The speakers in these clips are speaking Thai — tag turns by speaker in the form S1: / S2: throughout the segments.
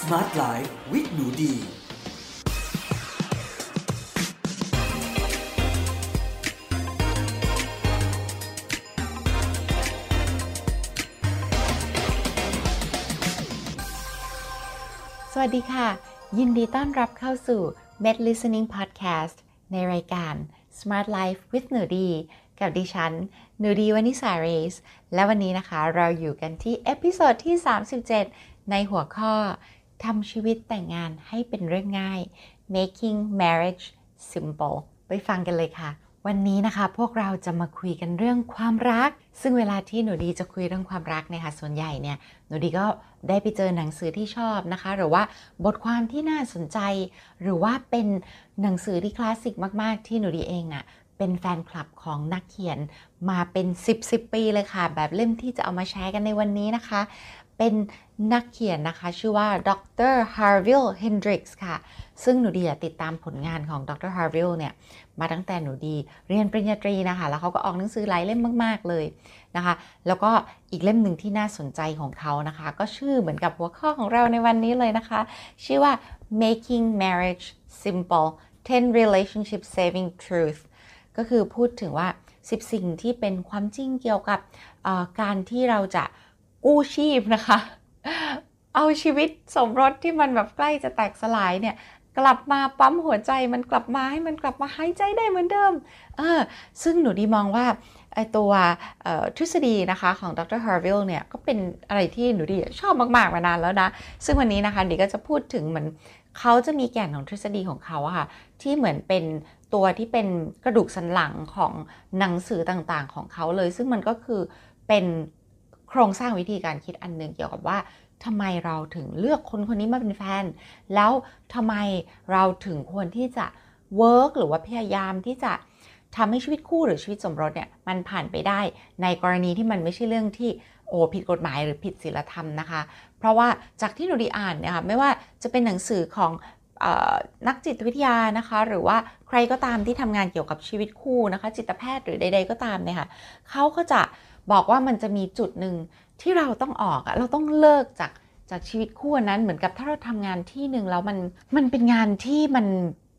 S1: Smart Life with หนูดี
S2: สวัสดีค่ะ ยินดีต้อนรับเข้าสู่ Med Listening Podcast ในรายการ Smart Life with หนูดี กับดิฉันหนูดีวานิสาเรส และวันนี้นะคะเราอยู่กันที่ episode ที่ 37 ในหัวข้อ ทำชีวิตแต่งงานให้เป็นเรื่องง่าย making marriage simple ไปฟังกันเลยค่ะ วันนี้นะคะพวกเราจะมาคุยกันเรื่องความรัก ซึ่งเวลาที่หนูดีจะคุยเรื่องความรักเนี่ยค่ะส่วนใหญ่เนี่ยหนูดีก็ได้ไปเจอหนังสือที่ชอบนะคะ หรือว่าบทความที่น่าสนใจ หรือว่าเป็นหนังสือที่คลาสสิกมาก ๆ ที่หนูดีเองอะ่ะเป็นแฟนคลับของนักเขียนมาเป็น 10 10ปีเลยค่ะ แบบเล่มที่จะเอามาแชร์กันในวันนี้นะคะ เป็น นักเขียนนะคะชื่อว่าดร Harville Hendricks ค่ะ ซึ่งหนูดีติดตามผลงานของดร h a r v i l l เนี่ย มาตั้งแต่หนูดีเรียนปริญญาตรีนะคะ แล้วเขาก็ออกหนังสือหลายเล่มมาก ๆ เลยนะคะ แล้วก็อีกเล่มหนึ่งที่น่าสนใจของเขานะคะ ก็ชื่อเหมือนกับหัวข้อของเราในวันนี้เลยนะคะ ชื่อว่า making marriage simple 10 relationship saving truth ก็คือพูดถึงว่า 10 สิ่งที่เป็นความจริงเกี่ยวกับการที่เราจะกู้ชีพนะคะ เอาชีวิตสมรสที่มันแบบใกล้จะแตกสลายเนี่ยกลับมาปั๊มหัวใจมันกลับมาให้มันกลับมาหายใจได้เหมือนเดิมเออซึ่งหนูดีมองว่าไอตัวทฤษฎีนะคะของดร Harville เนี่ยก็เป็นอะไรที่หนูดีชอบมากๆมานานแล้วนะ ซึ่งวันนี้นะคะดีก็จะพูดถึงเหมือนเขาจะมีแก่นของทฤษฎีของเขาอะค่ะที่เหมือนเป็นตัวที่เป็นกระดูกสันหลังของหนังสือต่างๆของเขาเลย ซึ่งมันก็คือเป็น โครงสร้างวิธีการคิดอันหนึ่งเกี่ยวกับว่าทำไมเราถึงเลือกคนคนนี้มาเป็นแฟน แล้วทำไมเราถึงควรที่จะเวิร์กหรือว่าพยายามที่จะทำให้ชีวิตคู่หรือชีวิตสมรสเนี่ยมันผ่านไปได้ ในกรณีที่มันไม่ใช่เรื่องที่โอ้ผิดกฎหมายหรือผิดศีลธรรมนะคะ เพราะว่าจากที่หนูดีอ่านเนี่ยค่ะไม่ว่าจะเป็นหนังสือของนักจิตวิทยานะคะ หรือว่าใครก็ตามที่ทำงานเกี่ยวกับชีวิตคู่นะคะ จิตแพทย์หรือใด ๆ ก็ตามเนี่ยค่ะเขาก็จะ บอกว่ามันจะมีจุดหนึ่งที่เราต้องออกอะเราต้องเลิกจากจากชีวิตคู่นั้นเหมือนกับถ้าเราทำงานที่หนึ่งแล้วมันมันเป็นงานที่มัน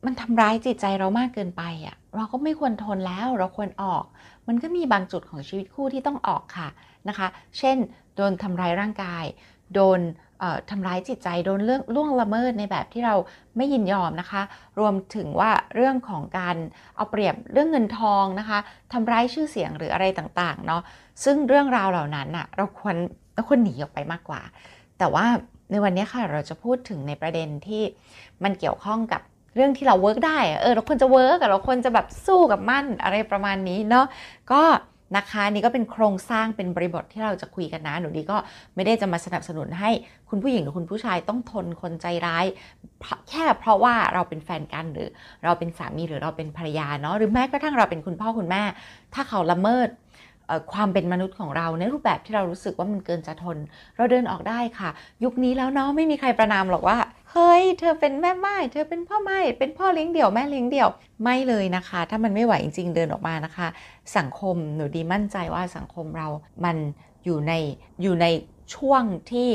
S2: มันทำร้ายจิตใจเรามากเกินไปอะเราก็ไม่ควรทนแล้วเราควรออก มันก็มีบางจุดของชีวิตคู่ที่ต้องออกค่ะนะคะ เช่น โดนทำร้ายร่างกาย โดน ทำร้ายจิตใจโดนเรื่องล่วงละเมิดในแบบที่เราไม่ยินยอมนะคะ รวมถึงว่าเรื่องของการเอาเปรียบเรื่องเงินทองนะคะทำร้ายชื่อเสียงหรืออะไรต่างๆเนาะซึ่งเรื่องราวเหล่านั้นอะเราควรเราควรหนีออกไปมากกว่า แต่ว่าในวันนี้ค่ะเราจะพูดถึงในประเด็นที่มันเกี่ยวข้องกับเรื่องที่เรา work ได้ เออเราควรจะ work เราควรจะแบบสู้กับมันอะไรประมาณนี้เนาะก็ นะคะนี่ก็เป็นโครงสร้างเป็นบริบทที่เราจะคุยกันนะ หนูดีก็ไม่ได้จะมาสนับสนุนให้คุณผู้หญิงหรือคุณผู้ชายต้องทนคนใจร้าย แค่เพราะว่าเราเป็นแฟนกันหรือเราเป็นสามีหรือเราเป็นภรรยาเนาะหรือแม้กระทั่งเราเป็นคุณพ่อคุณแม่ ถ้าเขาละเมิดความเป็นมนุษย์ของเราในรูปแบบที่เรารู้สึกว่ามันเกินจะทน เราเดินออกได้ค่ะ ยุคนี้แล้วเนาะไม่มีใครประนามหรอกว่า ฮ้ยเธอเป็นแม่ไม้เธอเป็นพ่อไม้เป็นพ่อเลี้ยงเดี่ยวแม่เลี้ยงเดี่ยวไม่เลยนะคะ ถ้ามันไม่ไหวจริง ๆ เดินออกมานะคะ สังคมหนูดีมั่นใจว่าสังคมเรามันอยู่ในอยู่ในช่วงที่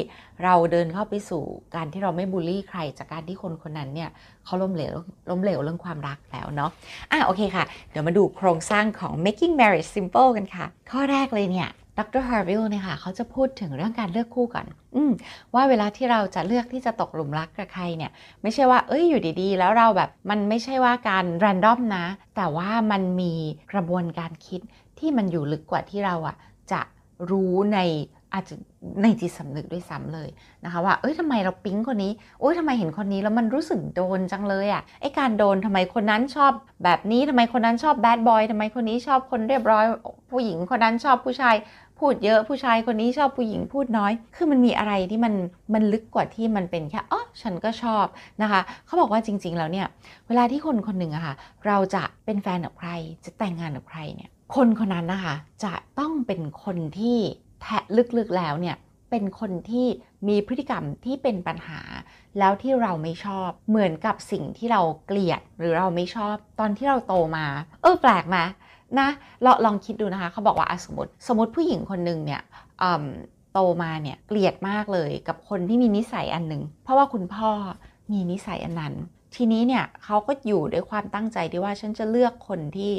S2: เราเดินเข้าไปสู่การที่เราไม่บูลลี่ใคร จากการที่คนคนนั้นเนี่ยเขาล้มเหลวล้มเหลวเรื่องความรักแล้วเนาะอะโอเคค่ะ เดี๋ยวมาดูโครงสร้างของ making marriage simple กันค่ะ ข้อแรกเลยเนี่ย ดร Harville เนี่ยค่ะเขาจะพูดถึงเรื่องการเลือกคู่ก่อนอืมว่าเวลาที่เราจะเลือกที่จะตกหลุมรักกับใครเนี่ย ไม่ใช่ว่าเอ้ยอยู่ดีๆ แล้วเราแบบมันไม่ใช่ว่าการรันดอมนะ แต่ว่ามันมีกระบวนการคิดที่มันอยู่ลึกกว่าที่เราอะจะรู้ในอาจจะในจิตสำนึกด้วยซ้ำเลยนะคะว่า เอ้ยทำไมเราปิ๊งคนนี้โอ้ยทำไมเห็นคนนี้แล้วมันรู้สึกโดนจังเลยอะ่ะ ไอการโดนทำไมคนนั้นชอบแบบนี้ทำไมคนนั้นชอบแบดบอยทำไมคนนี้ชอบคนเรียบร้อย ผู้หญิงคนนั้นชอบผู้ชาย พูดเยอะผู้ชายคนนี้ชอบผู้หญิงพูดน้อย คือมันมีอะไรที่มันมันลึกกว่าที่มันเป็นแค่อ๋อฉันก็ชอบนะคะเขาบอกว่าจริง ๆ แล้วเนี่ยเวลาที่คนคนหนึ่งอะคะ่ะเราจะเป็นแฟนกับใคร จะแต่งงานกับใครเนี่ยคนคนนั้นนะคะจะต้องเป็นคนที่แทะลึกๆแล้วเนี่ยเป็นคนที่มีพฤติกรรมที่เป็นปัญหา แล้วที่เราไม่ชอบเหมือนกับสิ่งที่เราเกลียดหรือเราไม่ชอบ ตอนที่เราโตมา เออแปลกไหม นะเราลองคิดดูนะคะเขาบอกว่าสมมติสมมติผู้หญิงคนหนึ่งเนี่ยโตมาเนี่ยเกลียดมากเลยกับคนที่มีนิสัยอันหนึ่งเพราะว่าคุณพ่อมีนิสัยอันนั้น ทีนี้เนี่ยเขาก็อยู่ด้วยความตั้งใจที่ว่าฉันจะเลือกคนที่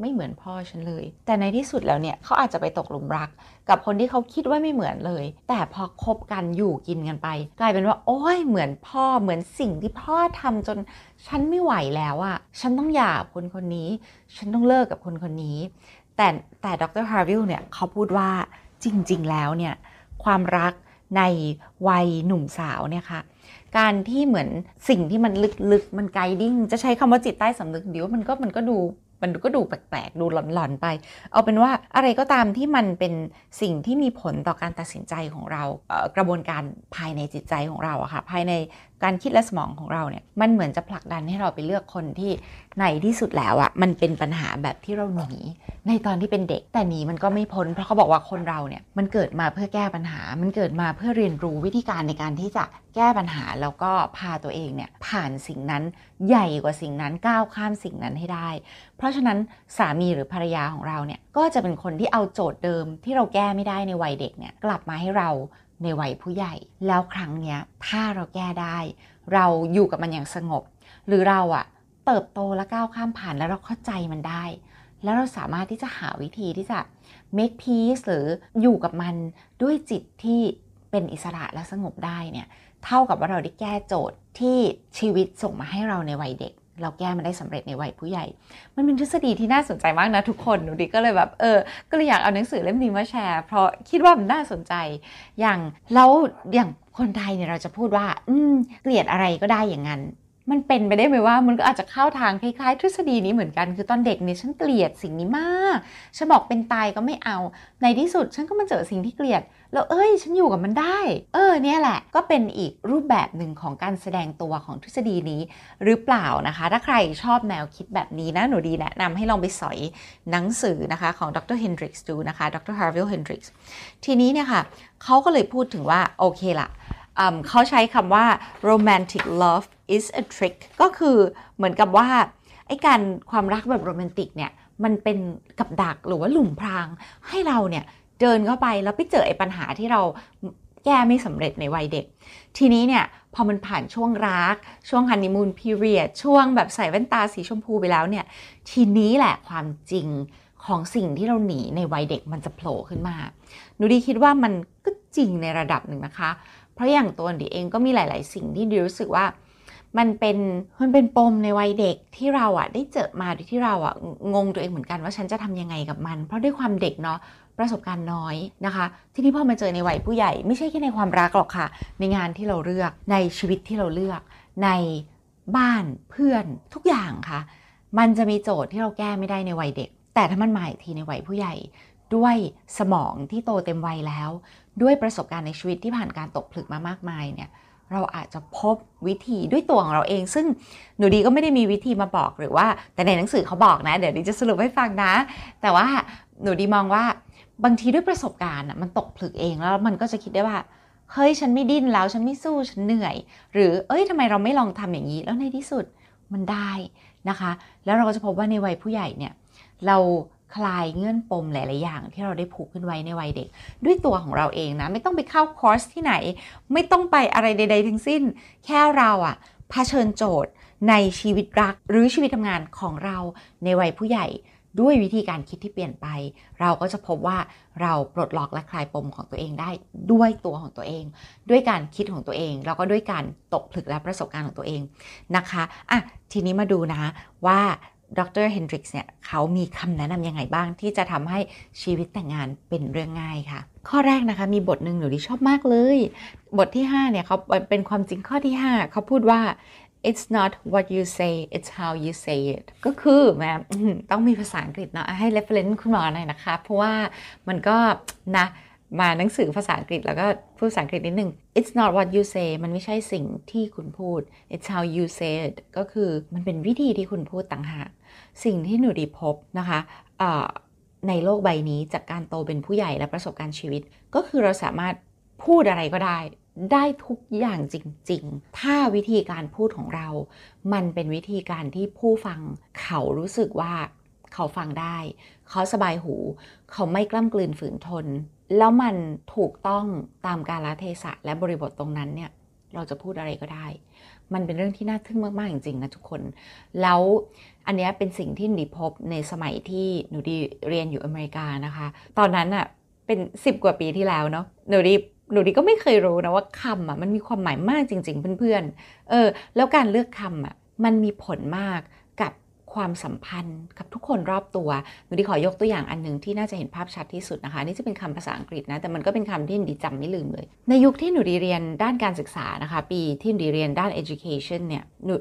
S2: ไม่เหมือนพ่อฉันเลย แต่ในที่สุดแล้วเนี่ยเขาอาจจะไปตกหลุมรัก กับคนที่เขาคิดว่าไม่เหมือนเลย แต่พอคบกันอยู่กินกันไป กลายเป็นว่า โอ้ยเหมือนพ่อเหมือนสิ่งที่พ่อทำจนฉันไม่ไหวแล้วอะฉันต้องหย่าคนคนนี้ ฉันต้องเลิกกับคนคนนี้ แต่แต่ดรฮาร์วิลเนี่ยเขาพูดว่าจริง ๆ แล้วเนี่ยความรักในวัยหนุ่มสาวเนี่ยค่ะการที่เหมือนสิ่งที่มันลึกๆ มัน guiding จะใช้คำว่าจิตใต้สำนึกเดี๋ยวมันก็มันก็ดู มันก็ดูแปลกๆ ดูหลอนๆไป เอาเป็นว่าอะไรก็ตามที่มันเป็นสิ่งที่มีผลต่อการตัดสินใจของเรากระบวนการภายในจิตใจของเราอะค่ะภายใน การคิดและสมองของเราเนี่ยมันเหมือนจะผลักดันให้เราไปเลือกคนที่ในที่สุดแล้วอะมันเป็นปัญหาแบบที่เราหนีในตอนที่เป็นเด็กแต่หนีมันก็ไม่พ้นเพราะเขาบอกว่าคนเราเนี่ยมันเกิดมาเพื่อแก้ปัญหา มันเกิดมาเพื่อเรียนรู้วิธีการในการที่จะแก้ปัญหาแล้วก็พาตัวเองเนี่ยผ่านสิ่งนั้นใหญ่กว่าสิ่งนั้นก้าวข้ามสิ่งนั้นให้ได้ เพราะฉะนั้นสามีหรือภรรยาของเราเนี่ยก็จะเป็นคนที่เอาโจทย์เดิมที่เราแก้ไม่ได้ในวัยเด็กเนี่ยกลับมาให้เรา ในวัยผู้ใหญ่ แล้วครั้งเนี้ยถ้าเราแก้ได้ เราอยู่กับมันอย่างสงบ หรือเราอะเติบโตและก้าวข้ามผ่านแล้วเราเข้าใจมันได้ แล้วเราสามารถที่จะหาวิธีที่จะ make peace หรืออยู่กับมันด้วยจิตที่เป็นอิสระและสงบได้เนี่ยเท่ากับว่าเราได้แก้โจทย์ที่ชีวิตส่งมาให้เราในวัยเด็ก เราแก้มันได้สำเร็จในวัยผู้ใหญ่ มันเป็นทฤษฎีที่น่าสนใจมากนะทุกคน หนูดิก็เลยแบบเออ ก็เลยอยากเอาหนังสือเล่มนี้มาแชร์ เพราะคิดว่ามันน่าสนใจ อย่างแล้วอย่างคนไทยเนี่ยเราจะพูดว่า อืม เกลียดอะไรก็ได้อย่างนั้น มันเป็นไปได้ไหมว่ามันก็อาจจะเข้าทางคล้ายๆ ทฤษฎีนี้เหมือนกัน คือตอนเด็กเนี่ยฉันเกลียดสิ่งนี้มาก ฉันบอกเป็นตายก็ไม่เอา ในที่สุดฉันก็มาเจอสิ่งที่เกลียด แล้วเอ้ย ฉันอยู่กับมันได้ เออเนี่ยแหละ ก็เป็นอีกรูปแบบหนึ่งของการแสดงตัวของทฤษฎีนี้หรือเปล่านะคะ ถ้าใครชอบแนวคิดแบบนี้นะหนูดีแนะนำให้ลองไปสอยหนังสือนะคะของดร Hendricks ดูนะคะดร Harville Hendricks ทีนี้เนี่ยค่ะเขาก็เลยพูดถึงว่าโอเคละ เขาใช้คำว่า romantic love is a trick ก็คือเหมือนกับว่าไอ้การความรักแบบโรแมนติกเนี่ยมันเป็นกับดักหรือว่าหลุมพรางให้เราเนี่ยเดินเข้าไปแล้วไปเจอไอ้ปัญหาที่เราแก้ไม่สำเร็จในวัยเด็ก ทีนี้เนี่ยพอมันผ่านช่วงรัก ช่วงฮันนีมูนพีเรียดช่วงแบบใส่แว่นตาสีชมพูไปแล้วเนี่ย ทีนี้แหละความจริงของสิ่งที่เราหนีในวัยเด็กมันจะโผล่ขึ้นมาหนูดีคิดว่ามันก็จริงในระดับหนึ่งนะคะ เพราะอย่างตัวดิเองก็มีหลาย ๆ สิ่งที่ดิรู้สึกว่ามันเป็นมันเป็นปมในวัยเด็กที่เราอะได้เจอมาโดยที่เราอะงงตัวเองเหมือนกันว่าฉันจะทำยังไงกับมัน เพราะด้วยความเด็กเนาะประสบการณ์น้อยนะคะ ที่นี่พอมาเจอในวัยผู้ใหญ่ ไม่ใช่แค่ในความรักหรอกค่ะ ในงานที่เราเลือกในชีวิตที่เราเลือก ในบ้านเพื่อนทุกอย่างค่ะ มันจะมีโจทย์ที่เราแก้ไม่ได้ในวัยเด็ก แต่ถ้ามันมาอีกทีในวัยผู้ใหญ่ ด้วยสมองที่โตเต็มวัยแล้ว ด้วยประสบการณ์ในชีวิตที่ผ่านการตกผลึกมามากมายเนี่ยเราอาจจะพบวิธีด้วยตัวของเราเอง ซึ่งหนูดีก็ไม่ได้มีวิธีมาบอกหรือว่า แต่ในหนังสือเขาบอกนะ เดี๋ยวดีจะสรุปให้ฟังนะ แต่ว่าหนูดีมองว่าบางทีด้วยประสบการณ์มันตกผลึกเองแล้วมันก็จะคิดได้ว่าเฮ้ยฉันไม่ดิ้นแล้วฉันไม่สู้ฉันเหนื่อย หรือเอ้ยทำไมเราไม่ลองทำอย่างนี้แล้วในที่สุดมันได้นะคะ แล้วเราก็จะพบว่าในวัยผู้ใหญ่เนี่ยเรา คลายเงื่อนปมหลาย ๆ อย่างที่เราได้ผูกขึ้นไว้ในวัยเด็ก ด้วยตัวของเราเองนะ ไม่ต้องไปเข้าคอร์สที่ไหน ไม่ต้องไปอะไรใด ๆ ทั้งสิ้น แค่เราอะเผชิญโจทย์ในชีวิตรักหรือชีวิตทำงานของเราในวัยผู้ใหญ่ด้วยวิธีการคิดที่เปลี่ยนไป เราก็จะพบว่าเราปลดล็อกและคลายปมของตัวเองได้ด้วยตัวของตัวเอง ด้วยการคิดของตัวเอง แล้วก็ด้วยการตกผลึกและประสบการณ์ของตัวเองนะคะอะทีนี้มาดูนะว่า ดรเฮนดริกส์เนี่ยเขามีคำแนะนำยังไงบ้าง ที่จะทำให้ชีวิตแต่งงานเป็นเรื่องง่ายค่ะ ข้อแรกนะคะมีบทหนึ่งหนูที่ชอบมากเลย บทที่ 5 เนี่ยเขาเป็นความจริงข้อที่ 5 เขาพูดว่า it's not what you say it's how you say it ก็คือแม่ต้องมีภาษาอังกฤษเนาะให้ reference คุณหมอหน่อยนะคะ เพราะว่ามันก็นะมาหนังสือภาษาอังกฤษแล้วก็พูดภาษาอังกฤษนิดนึง it's not what you say มันไม่ใช่สิ่งที่คุณพูด it's how you say it ก็คือมันเป็นวิธีที่คุณพูดต่างหาก สิ่งที่หนูดีพบนะคะในโลกใบนี้จากการโตเป็นผู้ใหญ่และประสบการณ์ชีวิต ก็คือเราสามารถพูดอะไรก็ได้ ได้ทุกอย่างจริง ๆ ถ้าวิธีการพูดของเรา มันเป็นวิธีการที่ผู้ฟังเขารู้สึกว่าเขาฟังได้ เขาสบายหู เขาไม่กล้ำกลืนฝืนทน แล้วมันถูกต้องตามกาลเทศะและบริบทตรงนั้นเนี่ย เราจะพูดอะไรก็ได้ มันเป็นเรื่องที่น่าทึ่งมากๆจริงๆนะทุกคน แล้วอันนี้เป็นสิ่งที่หนูดีพบในสมัยที่หนูดีเรียนอยู่อเมริกานะคะ ตอนนั้นอะเป็น10กว่าปีที่แล้วเนาะหนูดีหนูดีก็ไม่เคยรู้นะว่าคำอะมันมีความหมายมากจริง ๆ เพื่อนๆ เออ แล้วการเลือกคำอะมันมีผลมาก ความสัมพันธ์กับทุกคนรอบตัวหนูดีขอยกตัวอย่างอันหนึ่งที่น่าจะเห็นภาพชัดที่สุดนะคะ นี่จะเป็นคำภาษาอังกฤษนะแต่มันก็เป็นคำที่หนูดีจำไม่ลืมเลย ในยุคที่หนูดีเรียนด้านการศึกษานะคะ ปีที่หนูดีเรียนด้าน education เนี่ยหนู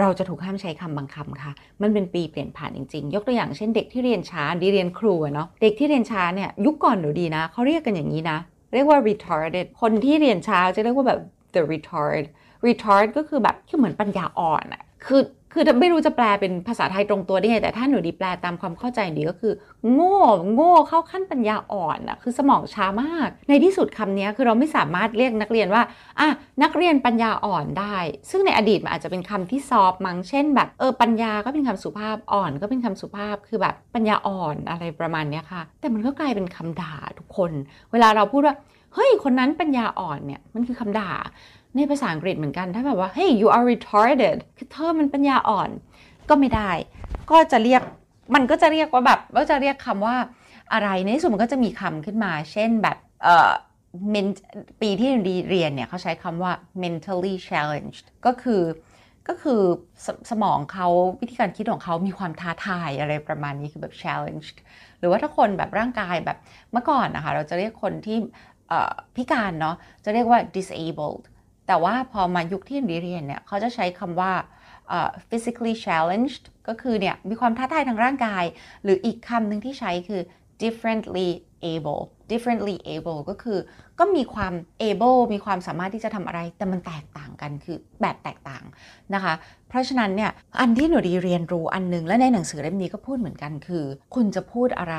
S2: เราจะถูกห้ามใช้คำบางคำค่ะ มันเป็นปีเปลี่ยนผ่านจริง ๆ ยกตัวอย่างเช่นเด็กที่เรียนช้าดีเรียนครูเนาะ เด็กที่เรียนช้าเนี่ยยุคก่อนหนูดีนะเขาเรียกกันอย่างนี้นะ เรียกว่า retarded คนที่เรียนช้าจะเรียกว่าแบบ the retard retard ก็คือแบบคือเหมือนปัญญาอ่อนอะคือ คือไม่รู้จะแปลเป็นภาษาไทยตรงตัวได้ไง แต่ถ้าหนูดีแปลตามความเข้าใจดีก็คือ โง่ โง่เข้าขั้นปัญญาอ่อนอะคือสมองช้ามาก ในที่สุดคำนี้คือเราไม่สามารถเรียกนักเรียนว่าอะนักเรียนปัญญาอ่อนได้ ซึ่งในอดีตมันอาจจะเป็นคำที่ซอฟมั้งเช่น แบบเออปัญญาก็เป็นคำสุภาพอ่อนก็เป็นคำสุภาพคือแบบปัญญาอ่อนอะไรประมาณนี้ค่ะ แต่มันก็กลายเป็นคำด่าทุกคน เวลาเราพูดว่าเฮ้ยคนนั้นปัญญาอ่อนเนี่ยมันคือคำด่า ในภาษาอังกฤษเหมือนกัน ถ้าแบบว่า hey you are retarded คือเธอมันปัญญาอ่อน ก็ไม่ได้ ก็จะเรียก มันก็จะเรียกว่าแบบ ก็จะเรียกคำว่าอะไร ในที่สุดมันก็จะมีคำขึ้นมา เช่นแบบเอ่อปีที่เรียนเนี่ยเขาใช้คำว่า mentally challenged ก็คือก็คือสสมองเขาวิธีการคิดของเขามีความท้าทายอะไรประมาณนี้คือแบบ challenged หรือว่าถ้าคนแบบร่างกายแบบเมื่อก่อนนะคะ เราจะเรียกคนที่พิการเนาะจะเรียกว่า disabled แต่ว่าพอมายุคที่เรียนเนี่ยเขาจะใช้คำว่า uh, physically challenged ก็คือเนี่ยมีความท้าทายทางร่างกาย หรืออีกคำหนึ่งที่ใช้คือ differently able differently able ก็คือก็มีความ able มีความสามารถที่จะทำอะไร แต่มันแตกต่างกันคือแบบแตกต่างนะคะ เพราะฉะนั้นเนี่ยอันที่หนูดีเรียนรู้อันนึง และในหนังสือเล่มนี้ก็พูดเหมือนกันคือ คุณจะพูดอะไร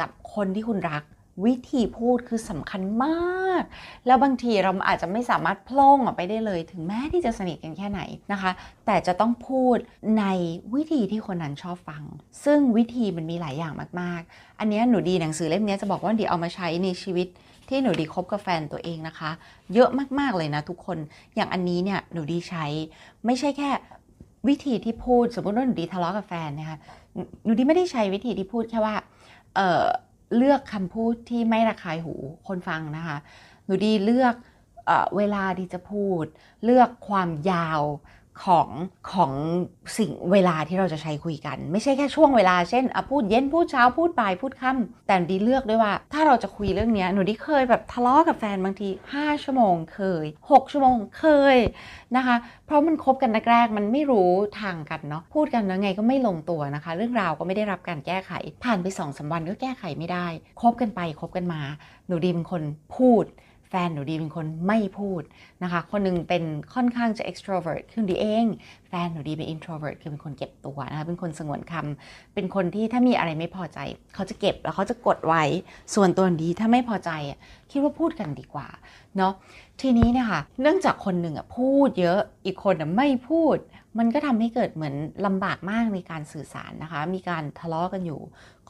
S2: กับคนที่คุณรัก วิธีพูดคือสำคัญมาก แล้วบางทีเราอาจจะไม่สามารถพล่งออกไปได้เลย ถึงแม้ที่จะสนิทกันแค่ไหนนะคะ แต่จะต้องพูดในวิธีที่คนนั้นชอบฟัง ซึ่งวิธีมันมีหลายอย่างมากๆ อันนี้หนูดีหนังสือเล่มนี้จะบอกว่าดีเอามาใช้ในชีวิตที่หนูดีคบกับแฟนตัวเองนะคะ เยอะมากๆเลยนะทุกคน อย่างอันนี้เนี่ยหนูดีใช้ไม่ใช่แค่วิธีที่พูดสมมติว่าหนูดีทะเลาะกับแฟนนะคะหนูดีไม่ได้ใช้วิธีที่พูดแค่ว่า เออ เลือกคำพูดที่ไม่ระคายหูคนฟังนะคะ หนูดีเลือกเอเวลาดีจะพูด เลือกความยาว ของของสิ่งเวลาที่เราจะใช้คุยกัน ไม่ใช่แค่ช่วงเวลาเช่นพูดเย็นพูดเช้าพูดบ่ายพูดค่ำแต่ดีเลือกด้วยว่า ถ้าเราจะคุยเรื่องนี้หนูดีเคยแบบทะเลาะกับแฟนบางที 5 ชั่วโมงเคย 6 ชั่วโมงเคยนะคะ เพราะมันคบกันแรกๆมันไม่รู้ทางกันเนาะพูดกันยังไงก็ไม่ลงตัวนะคะ เรื่องราวก็ไม่ได้รับการแก้ไข ผ่านไปสองสาวันก็แก้ไขไม่ได้คบกันไปคบกันมา หนูดีเป็นคนพูด แฟนหนูดีเป็นคนไม่พูดนะคะ คนนึงเป็นค่อนข้างจะ extrovert คือดีเอง แฟนหนูดีเป็น introvert คือเป็นคนเก็บตัวนะคะ เป็นคนสงวนคำเป็นคนที่ถ้ามีอะไรไม่พอใจ เขาจะเก็บแล้วเขาจะกดไว้ ส่วนตัวดีถ้าไม่พอใจ คิดว่าพูดกันดีกว่าเนาะทีนี้นะคะเนื่องจากคนหนึ่งอะพูดเยอะอีกคนอะไม่พูด มันก็ทำให้เกิดเหมือนลำบากมากในการสื่อสารนะคะ มีการทะเลาะกันอยู่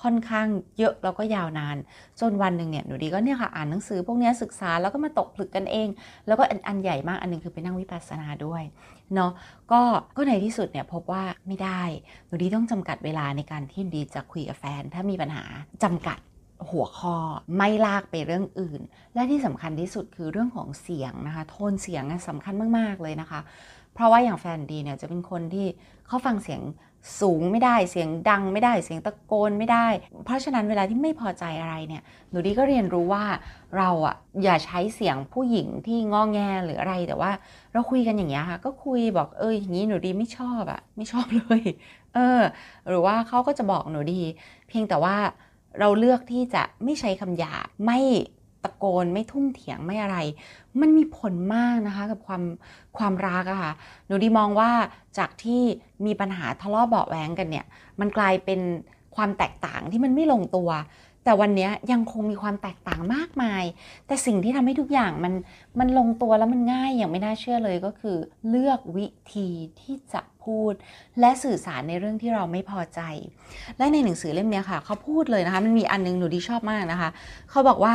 S2: ค่อนข้างเยอะแล้วก็ยาวนาน จนวันหนึ่งเนี่ยหนูดีก็เนี่ยค่ะอ่านหนังสือพวกนี้ศึกษาแล้วก็มาตกผลึกกันเอง แล้วก็อันใหญ่มากอันนึงคือไปนั่งวิปัสสนาด้วยเนาะก็ก็ในที่สุดเนี่ยพบว่าไม่ได้หนูดีต้องจำกัดเวลาในการที่ดีจะคุยกับแฟน ถ้ามีปัญหาจำกัด หัวข้อไม่ลากไปเรื่องอื่น และที่สำคัญที่สุดคือเรื่องของเสียงนะคะ โทนเสียงสำคัญมาก ๆ เลยนะคะ เพราะว่าอย่างแฟนดีเนี่ยจะเป็นคนที่เขาฟังเสียงสูงไม่ได้เสียงดังไม่ได้เสียงตะโกนไม่ได้ เพราะฉะนั้นเวลาที่ไม่พอใจอะไรเนี่ยหนูดีก็เรียนรู้ว่าเราอะอย่าใช้เสียงผู้หญิงที่งอแงหรืออะไรแต่ว่า เราคุยกันอย่างเงี้ยค่ะ ก็คุยบอกเอออย่างนี้หนูดีไม่ชอบอะไม่ชอบเลย เออ หรือว่าเขาก็จะบอกหนูดี เพียงแต่ว่า เราเลือกที่จะไม่ใช้คำหยาบไม่ตะโกนไม่ทุ่มเถียงไม่อะไร มันมีผลมากนะคะกับความความรักอะค่ะหนูดีมองว่าจากที่มีปัญหาทะเลาะเบาแหวงกันเนี่ย มันกลายเป็นความแตกต่างที่มันไม่ลงตัว แต่วันนี้ยังคงมีความแตกต่างมากมาย แต่สิ่งที่ทำให้ทุกอย่างมันมันลงตัวแล้วมันง่ายอย่างไม่น่าเชื่อเลยก็คือ เลือกวิธีที่จะพูด และสื่อสารในเรื่องที่เราไม่พอใจ และในหนังสือเล่มนี้ค่ะ เขาพูดเลยนะคะ มันมีอันนึงหนูดีชอบมากนะคะ เขาบอกว่า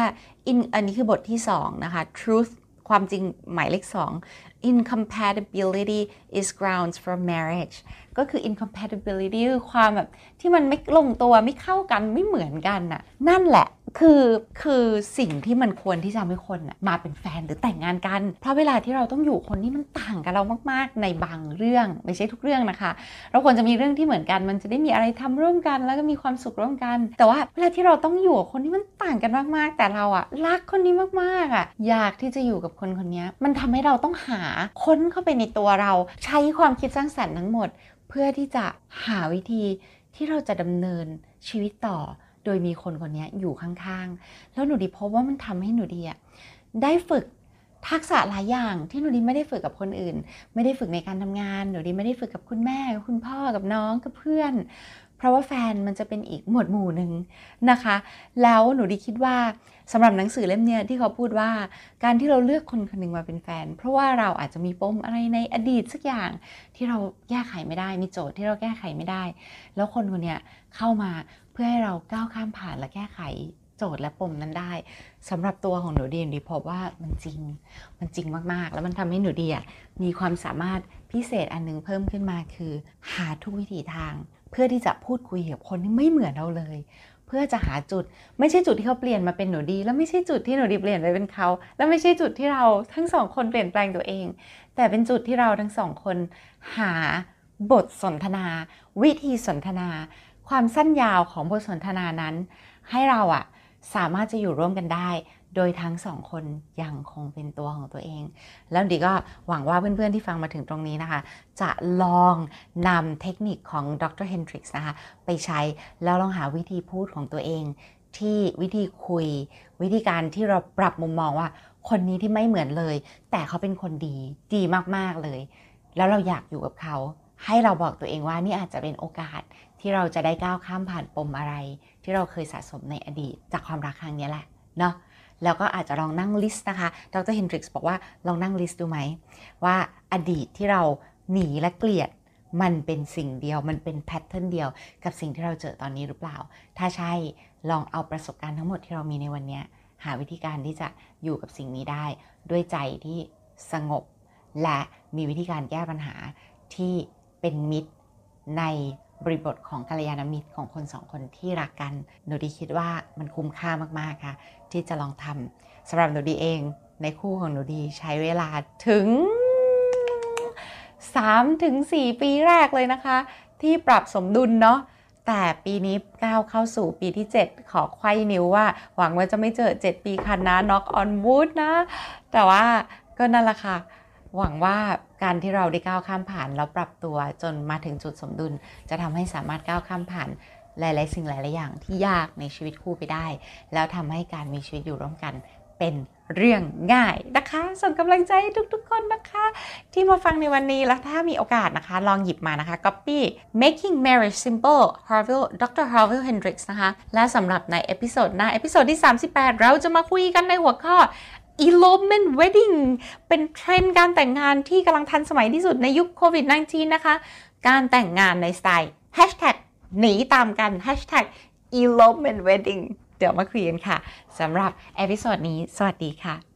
S2: in อันนี้คือบทที่2นะคะ truth ความจริงหมายเลข2 incompatibility is grounds for marriage ก็คือ incompatibility คือความแบบที่มันไม่ลงตัวไม่เข้ากันไม่เหมือนกันน่ะนั่นแหละคือคือสิ่งที่มันควรที่จะทำให้คนน่ะมาเป็นแฟนหรือแต่งงานกัน เพราะเวลาที่เราต้องอยู่คนที่มันต่างกับเรามาก ๆ ในบางเรื่องไม่ใช่ทุกเรื่องนะคะ เราควรจะมีเรื่องที่เหมือนกัน มันจะได้มีอะไรทำร่วมกัน แล้วก็มีความสุขร่วมกัน แต่ว่าเวลาที่เราต้องอยู่คนที่มันต่างกันมาก ๆ แต่เราอะรักคนนี้มากๆอะอยากที่จะอยู่กับคนคนนี้มันทำให้เราต้องหาค้นเข้าไปในตัวเรา ใช้ความคิดสร้างสรรค์ทั้งหมด เพื่อที่จะหาวิธีที่เราจะดำเนินชีวิตต่อ โดยมีคนคนนี้อยู่ข้างๆ แล้วหนูดีพบว่ามันทำให้หนูดีอะได้ฝึก ทักษะหลายอย่างที่หนูดีไม่ได้ฝึกกับคนอื่น ไม่ได้ฝึกในการทำงานหนูดีไม่ได้ฝึกกับคุณแม่คุณพ่อกับน้องกับเพื่อน เพราะว่าแฟนมันจะเป็นอีกหมวดหมู่หนึ่งนะคะ แล้วหนูดีคิดว่าสำหรับหนังสือเล่มเนี้ยที่เขาพูดว่าการที่เราเลือกคนคนหนึ่งมาเป็นแฟน เพราะว่าเราอาจจะมีปมอะไรในอดีตสักอย่างที่เราแก้ไขไม่ได้มีโจทย์ที่เราแก้ไขไม่ได้ แล้วคนคนเนี้ยเข้ามาเพื่อให้เราก้าวข้ามผ่านและแก้ไข โจทย์และปมนั้นได้สำหรับตัวของหนูดีหนูดีพบว่ามันจริงมันจริงมากๆ แล้วมันทำให้หนูดีอะมีความสามารถพิเศษอันนึงเพิ่มขึ้นมาคือ หาทุกวิถีทาง เพื่อที่จะพูดคุยกับคนที่ไม่เหมือนเราเลย เพื่อจะหาจุด ไม่ใช่จุดที่เขาเปลี่ยนมาเป็นหนูดี แล้วไม่ใช่จุดที่หนูดีเปลี่ยนไปเป็นเขาแล้วไม่ใช่จุดที่เราทั้งสองคนเปลี่ยนแปลงตัวเอง แต่เป็นจุดที่เราทั้งสองคน หาบทสนทนา วิธีสนทนา ความสั้นยาวของบทสนทนานั้น ให้เราอะ สามารถจะอยู่ร่วมกันได้ โดยทั้งสองคนยังคงเป็นตัวของตัวเอง แล้วดีก็หวังว่าเพื่อนๆที่ฟังมาถึงตรงนี้นะคะ จะลองนำเทคนิคของดรเฮนดริกส์นะคะไปใช้แล้วลองหาวิธีพูดของตัวเอง ที่วิธีคุย วิธีการที่เราปรับมุมมองว่า คนนี้ที่ไม่เหมือนเลย แต่เขาเป็นคนดีดีมากๆเลย แล้วเราอยากอยู่กับเขา ให้เราบอกตัวเองว่านี่อาจจะเป็นโอกาสที่เราจะได้ก้าวข้ามผ่านปมอะไร ที่เราเคยสะสมในอดีตจากความรักครั้งนี้แหละเนาะแล้วก็อาจจะลองนั่ง list นะคะ ดร Hendricks บอกว่าลองนั่ง list ดูไหม ว่าอดีตที่เราหนีและเกลียดมันเป็นสิ่งเดียวมันเป็น pattern เดียวกับสิ่งที่เราเจอตอนนี้หรือเปล่า ถ้าใช่ลองเอาประสบการณ์ทั้งหมดที่เรามีในวันนี้ หาวิธีการที่จะอยู่กับสิ่งนี้ได้ ด้วยใจที่สงบ และมีวิธีการแก้ปัญหาที่ เป็นมิตรในบริบทของกัลยาณมิตรของคนสองคนที่รักกันหนูดีคิดว่ามันคุ้มค่ามากๆค่ะ ที่จะลองทำสำหรับหนูดีเองในคู่ของหนูดีใช้เวลาถึง3-4ปีแรกเลยนะคะ ที่ปรับสมดุลเนาะแต่ปีนี้ก้าวเข้าสู่ปีที่ 7 ขอไขว้นิ้วว่า หวังว่าจะไม่เจอ 7 ปีคันนะ knock on wood นะ แต่ว่าก็นั่นแหละค่ะ หวังว่าการที่เราได้ก้าวข้ามผ่านแล้วปรับตัวจนมาถึงจุดสมดุล จะทำให้สามารถก้าวข้ามผ่านหลาย ๆ สิ่งหลาย ๆ อย่างที่ยากในชีวิตคู่ไปได้ แล้วทำให้การมีชีวิตอยู่ร่วมกันเป็นเรื่องง่ายนะคะ ส่งกำลังใจทุกๆ คนนะคะ ที่มาฟังในวันนี้แล้วถ้ามีโอกาสนะคะ ลองหยิบมานะคะ copy making marriage simple Harville Dr. Harville Hendricks นะคะ และสำหรับใน episode หน้า episode ที่ 38 เราจะมาคุยกันในหัวข้อ elopement wedding เป็นเทรนด์การแต่งงานที่กำลังทันสมัยที่สุดในยุคโควิด -19 นะคะ การแต่งงานในสไตล์ hashtag หนีตามกัน hashtag elopement wedding เดี๋ยวมาคุยกันค่ะสำหรับ episode นี้ สวัสดีค่ะ